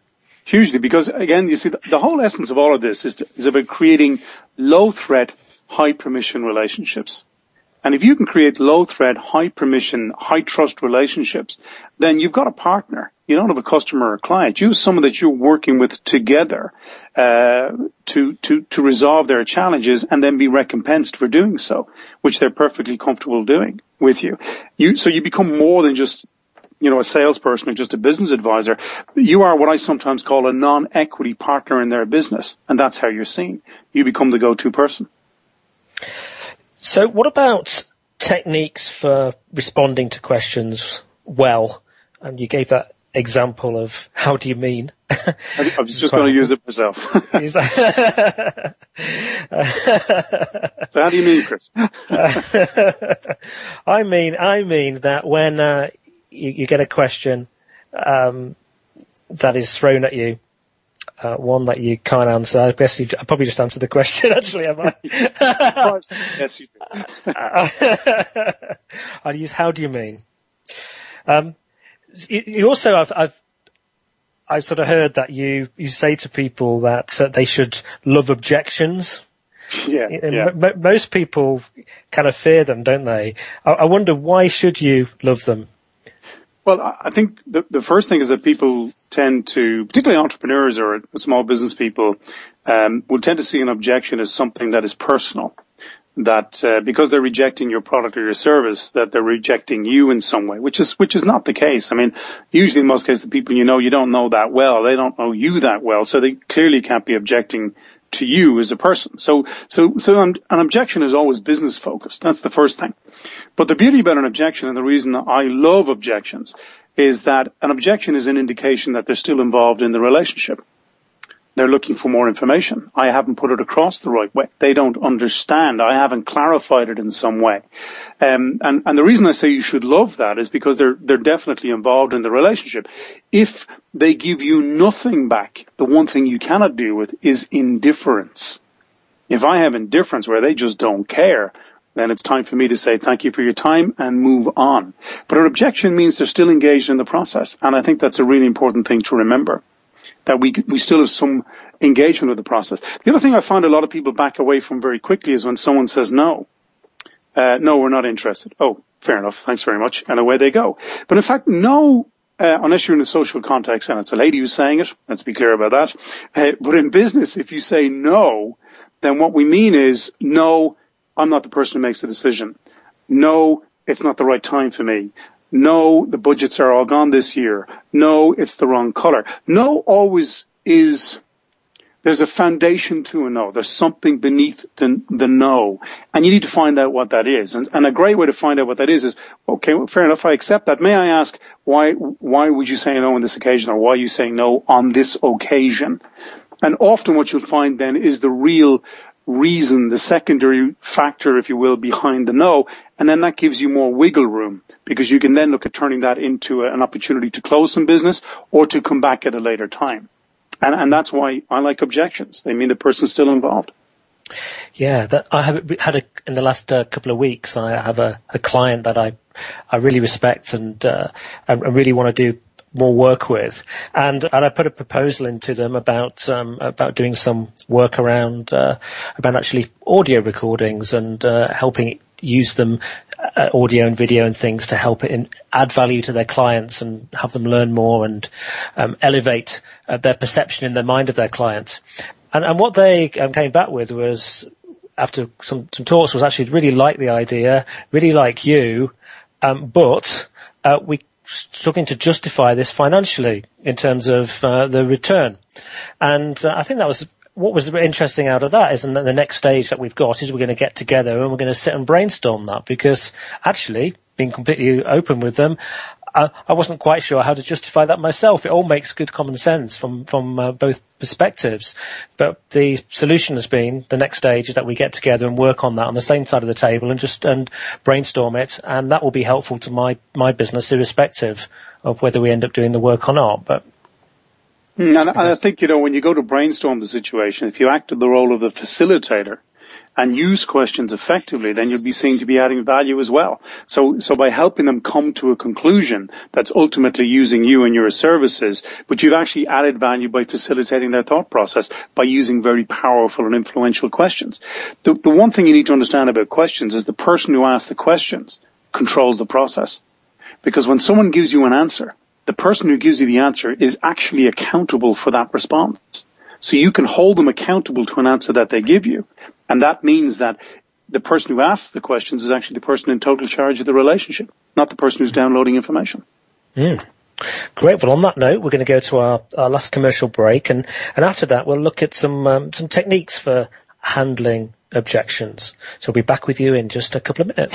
B: Hugely, because again, you see, the, the whole essence of all of this is, to, is about creating low threat, high permission relationships. And if you can create low threat, high permission, high trust relationships, then you've got a partner. You don't have a customer or a client. You have someone that you're working with together uh, to to to resolve their challenges and then be recompensed for doing so, which they're perfectly comfortable doing with you. You so you become more than just you know, a salesperson or just a business advisor. You are what I sometimes call a non-equity partner in their business. And that's how you're seen. You become the go-to person.
A: So what about techniques for responding to questions well? And you gave that example of how do you mean?
B: I was just going to use it myself. so how do you mean, Chris?
A: I mean, I mean that when uh, you, you, get a question um, that is thrown at you, uh, one that you can't answer. I guess you I probably just answered the question, actually, have I?
B: yes, you do.
A: I'll use how do you mean? Um, you also, I've, I've, I've sort of heard that you, you say to people that uh, they should love objections.
B: Yeah, yeah.
A: M- most people kind of fear them, don't they? I-, I wonder why should you love them?
B: Well, I think the, the first thing is that people tend to, particularly entrepreneurs or small business people, um, will tend to see an objection as something that is personal. That uh, because they're rejecting your product or your service, that they're rejecting you in some way, which is which is not the case. I mean, usually in most cases, the people you know you don't know that well, they don't know you that well, so they clearly can't be objecting to you as a person. So, so, so an, objection is always business focused. That's the first thing. But the beauty about an objection and the reason I love objections is that an objection is an indication that they're still involved in the relationship. They're looking for more information. I haven't put it across the right way. They don't understand. I haven't clarified it in some way. Um, and, and the reason I say you should love that is because they're, they're definitely involved in the relationship. If they give you nothing back, the one thing you cannot deal with is indifference. If I have indifference where they just don't care, then it's time for me to say thank you for your time and move on. But an objection means they're still engaged in the process. And I think that's a really important thing to remember that we we still have some engagement with the process. The other thing I find a lot of people back away from very quickly is when someone says no. Uh, no, we're not interested. Oh, fair enough. Thanks very much. And away they go. But in fact, no, uh, unless you're in a social context and it's a lady who's saying it, let's be clear about that. Uh, but in business, if you say no, then what we mean is no, I'm not the person who makes the decision. No, it's not the right time for me. No, the budgets are all gone this year. No, it's the wrong color. No always is, there's a foundation to a no. There's something beneath the, the no. And you need to find out what that is. And, and a great way to find out what that is is, okay, well, fair enough, I accept that. May I ask, why, why would you say no on this occasion or why are you saying no on this occasion? And often what you'll find then is the real reason, the secondary factor, if you will, behind the no. And then that gives you more wiggle room because you can then look at turning that into an opportunity to close some business or to come back at a later time. And, and that's why I like objections. They mean the person's still involved.
A: Yeah, that I have had a, in the last uh, couple of weeks. I have a, a, client that I I really respect and uh, I really want to do more work with, and and I put a proposal into them about um, about doing some work around uh, about actually audio recordings and uh, helping use them uh, audio and video and things to help it in, add value to their clients and have them learn more and um, elevate uh, their perception in their mind of their clients. And, and what they um, came back with was after some, some talks was actually really like the idea, really like you, um, but uh, we struggling to justify this financially in terms of uh, the return. And uh, I think that was what was interesting out of that is and the next stage that we've got is we're going to get together and we're going to sit and brainstorm that because actually being completely open with them, I, I, wasn't quite sure how to justify that myself. It all makes good common sense from from uh, both perspectives, but the solution has been the next stage is that we get together and work on that on the same side of the table and just and brainstorm it, and that will be helpful to my my business irrespective of whether we end up doing the work or not. But
B: hmm, and I think you know when you go to brainstorm the situation, if you act in the role of the facilitator and use questions effectively, then you'll be seen to be adding value as well. So, so by helping them come to a conclusion that's ultimately using you and your services, but you've actually added value by facilitating their thought process by using very powerful and influential questions. The, the one thing you need to understand about questions is the person who asks the questions controls the process. Because when someone gives you an answer, the person who gives you the answer is actually accountable for that response. So you can hold them accountable to an answer that they give you. And that means that the person who asks the questions is actually the person in total charge of the relationship, not the person who's downloading information.
A: Mm. Great. Well, on that note, we're going to go to our, our last commercial break, and, and after that, we'll look at some um, some techniques for handling objections. So we'll be back with you in just a couple of minutes.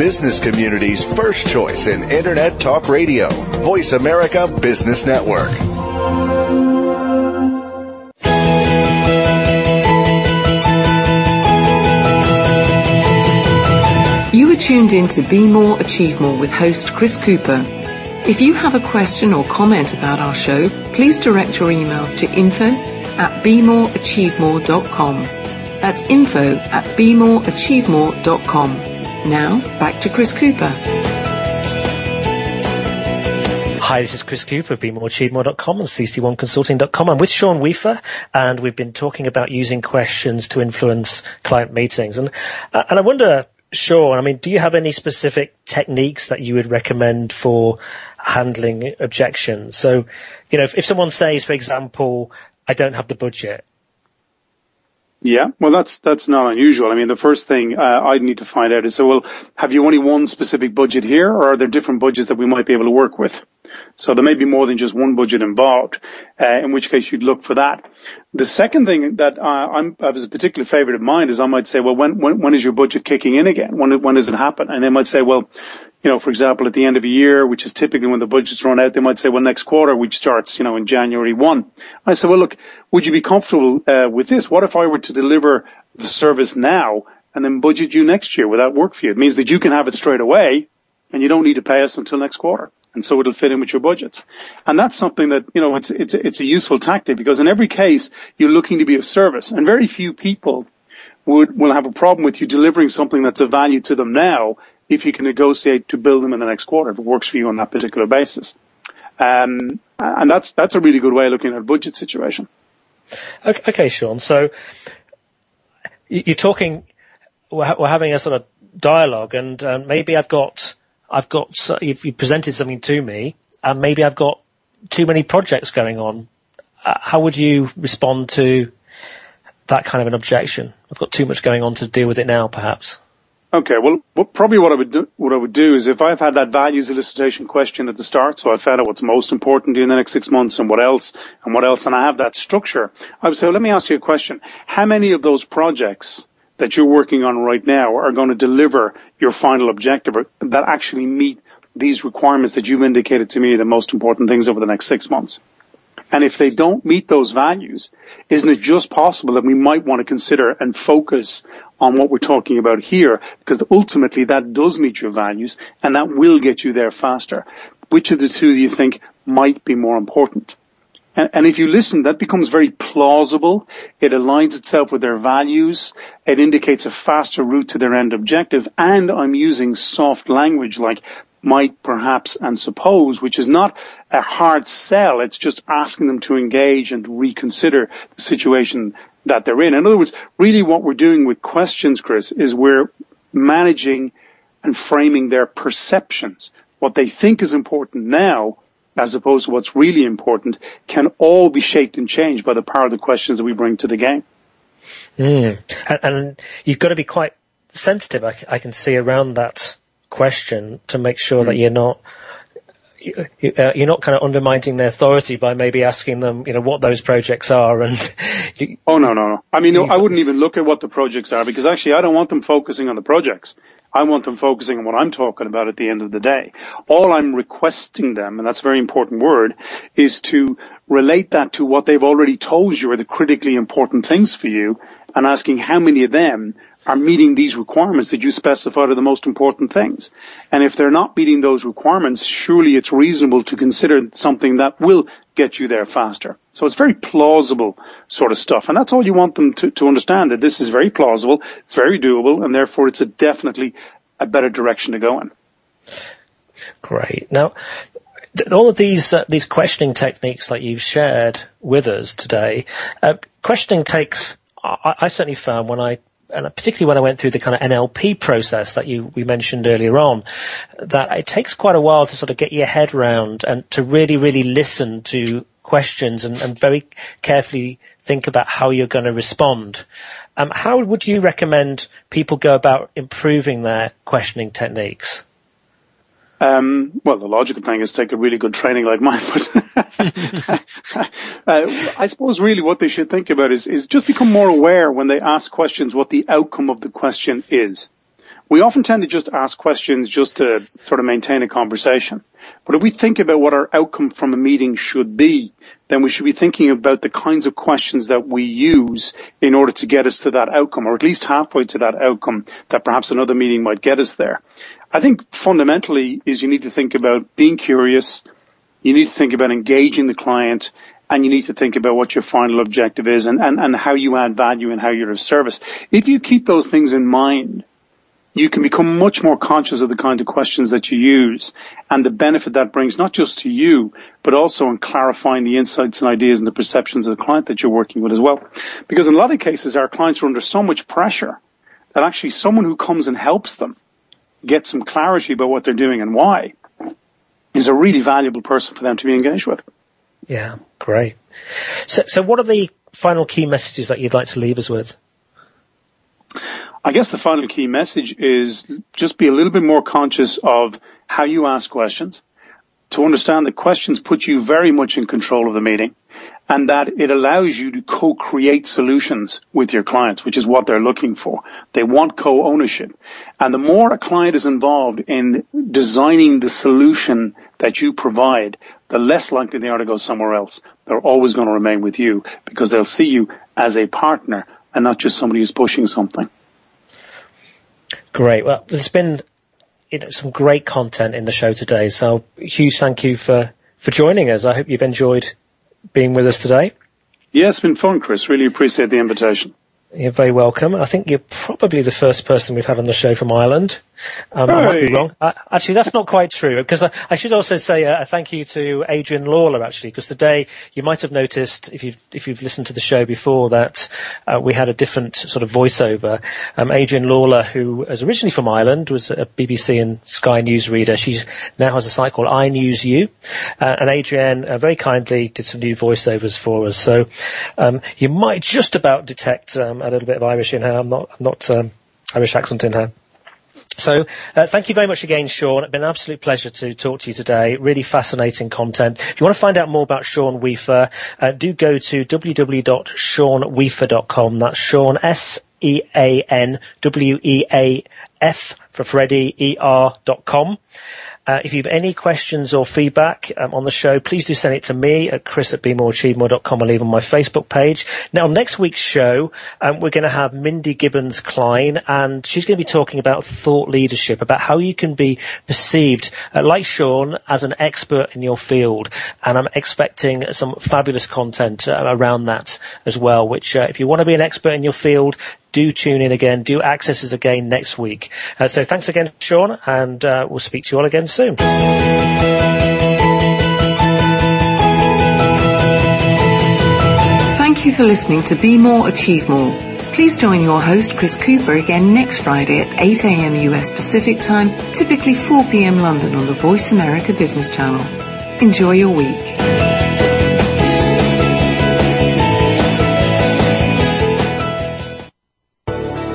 E: business community's first choice in Internet Talk Radio. Voice America Business Network.
D: You are tuned in to Be More, Achieve More with host Chris Cooper. If you have a question or comment about our show, please direct your emails to info at bemoreachievemore.com. That's info at bemoreachievemore.com. Now, back to Chris Cooper.
A: Hi, this is Chris Cooper of BeMoreAchieveMore.com and CC1Consulting.com. I'm with Sean Weafer, and we've been talking about using questions to influence client meetings. And uh, and I wonder, Sean, I mean, do you have any specific techniques that you would recommend for handling objections? So, you know, if, if someone says, for example, I don't have the budget,
B: yeah, well, that's that's not unusual. I mean, the first thing uh, I'd need to find out is, so, well, have you only one specific budget here, or are there different budgets that we might be able to work with? So there may be more than just one budget involved, uh, in which case you'd look for that. The second thing that uh, I'm, I was a particular favorite of mine is I might say, well, when, when, when is your budget kicking in again? When, when does it happen? And they might say, well, you know, for example, at the end of a year, which is typically when the budget's run out, they might say, well, next quarter, which starts, you know, in January 1. I said, well, look, would you be comfortable uh, with this? What if I were to deliver the service now and then budget you next year? Would that work for you? It means that you can have it straight away and you don't need to pay us until next quarter. And so it'll fit in with your budgets. And that's something that, you know, it's, it's, it's a useful tactic because in every case, you're looking to be of service and very few people would, will have a problem with you delivering something that's of value to them now if you can negotiate to build them in the next quarter if it works for you on that particular basis. Um, and that's that's a really good way of looking at a budget situation.
A: Okay, okay Sean. So you're talking, we're, having a sort of dialogue, and uh, maybe I've got, I've got, you've presented something to me, and maybe I've got too many projects going on. Uh, how would you respond to that kind of an objection? I've got too much going on to deal with it now, perhaps.
B: Okay, well, probably what I would do, what I would do is if I've had that values elicitation question at the start, so I found out what's most important in the next six months and what else and what else, and I have that structure, I would say, well, let me ask you a question. How many of those projects that you're working on right now are going to deliver your final objective that actually meet these requirements that you've indicated to me the most important things over the next six months? And if they don't meet those values, isn't it just possible that we might want to consider and focus on what we're talking about here? Because ultimately that does meet your values and that will get you there faster. Which of the two do you think might be more important? And, and if you listen, that becomes very plausible. It aligns itself with their values. It indicates a faster route to their end objective. And I'm using soft language like might, perhaps, and suppose, which is not a hard sell. It's just asking them to engage and reconsider the situation that they're in. In other words, really what we're doing with questions, Chris, is we're managing and framing their perceptions. What they think is important now, as opposed to what's really important, can all be shaped and changed by the power of the questions that we bring to the game.
A: Mm. And, and, you've got to be quite sensitive, I, I can see, around that question to make sure mm. that hmm. you're not you, uh, you're not kind of undermining their authority by maybe asking them, you know, what those projects are. And
B: you, oh no, no, no. I mean, no, I wouldn't even look at what the projects are because actually, I don't want them focusing on the projects. I want them focusing on what I'm talking about at the end of the day. All I'm requesting them, and that's a very important word, is to relate that to what they've already told you are the critically important things for you and asking how many of them are meeting these requirements that you specified are the most important things. And if they're not meeting those requirements, surely it's reasonable to consider something that will get you there faster. So it's very plausible sort of stuff. And that's all you want them to, to understand that this is very plausible, it's very doable, and therefore it's a definitely a better direction to go in.
A: Great. Now, all of these uh, these questioning techniques that you've shared with us today, uh, questioning takes. I, I, certainly found when I, and particularly when I went through the kind of NLP process that you we mentioned earlier on, that it takes quite a while to sort of get your head round and to really really listen to questions and, and very carefully think about how you're going to respond. Um, how would you recommend people go about improving their questioning techniques?
B: Um, well, the logical thing is take a really good training like mine, but uh, I suppose really what they should think about is, is just become more aware when they ask questions what the outcome of the question is. We often tend to just ask questions just to sort of maintain a conversation. But if we think about what our outcome from a meeting should be, then we should be thinking about the kinds of questions that we use in order to get us to that outcome, or at least halfway to that outcome that perhaps another meeting might get us there. I think fundamentally is you need to think about being curious, you need to think about engaging the client, and you need to think about what your final objective is and, and, and how you add value and how you're of service. If you keep those things in mind, you can become much more conscious of the kind of questions that you use and the benefit that brings not just to you, but also in clarifying the insights and ideas and the perceptions of the client that you're working with as well. Because in a lot of cases, our clients are under so much pressure that actually someone who comes and helps them get some clarity about what they're doing and why is a really valuable person for them to be engaged with.
A: Yeah, great. So, so what are the final key messages that you'd like to leave us with?
B: I guess the final key message is just be a little bit more conscious of how you ask questions, to understand that questions put you very much in control of the meeting, and that it allows you to co-create solutions with your clients, which is what they're looking for. They want co-ownership. And the more a client is involved in designing the solution that you provide, the less likely they are to go somewhere else. They're always going to remain with you because they'll see you as a partner and not just somebody who's pushing something.
A: Great. Well, there's been you know, some great content in the show today. So huge thank you for, for joining us. I hope you've enjoyed being with us today.
B: Yeah, it's been fun, Chris. Really appreciate the invitation.
A: You're very welcome. I think you're probably the first person we've had on the show from Ireland. Um, hey. I might be wrong. Uh, actually, that's not quite true because I, I, should also say a, a, thank you to Adrian Lawler actually because today you might have noticed if you've if you've listened to the show before that uh, we had a different sort of voiceover. Um, Adrian Lawler, who is originally from Ireland, was a BBC and Sky News reader. She now has a site called I News You, uh, and Adrian uh, very kindly did some new voiceovers for us. So um, you might just about detect um, a little bit of Irish in her. I'm not I'm not um, Irish accent in her. So, uh, thank you very much again, Sean. It's been an absolute pleasure to talk to you today. Really fascinating content. If you want to find out more about Sean Weafer, uh, do go to www.seanweafer.com. That's Sean, S-E-A-N-W-E-A-F for Freddie, E-R.com. Uh, if you have any questions or feedback um, on the show, please do send it to me at chris at bemoreachievemore.com or leave on my Facebook page. Now, next week's show, um, we're going to have Mindy Gibbins Klein, and she's going to be talking about thought leadership, about how you can be perceived, uh, like Sean, as an expert in your field. And I'm expecting some fabulous content uh, around that as well, which uh, if you want to be an expert in your field, do tune in again, do access us again next week. Uh, so thanks again, Sean, and uh, we'll speak to you all again soon.
D: Thank you for listening to Be More, Achieve More. Please join your host, Chris Cooper, again next Friday at 8 a.m. US Pacific Time, typically 4 p.m. London on the Voice America Business Channel. Enjoy your week.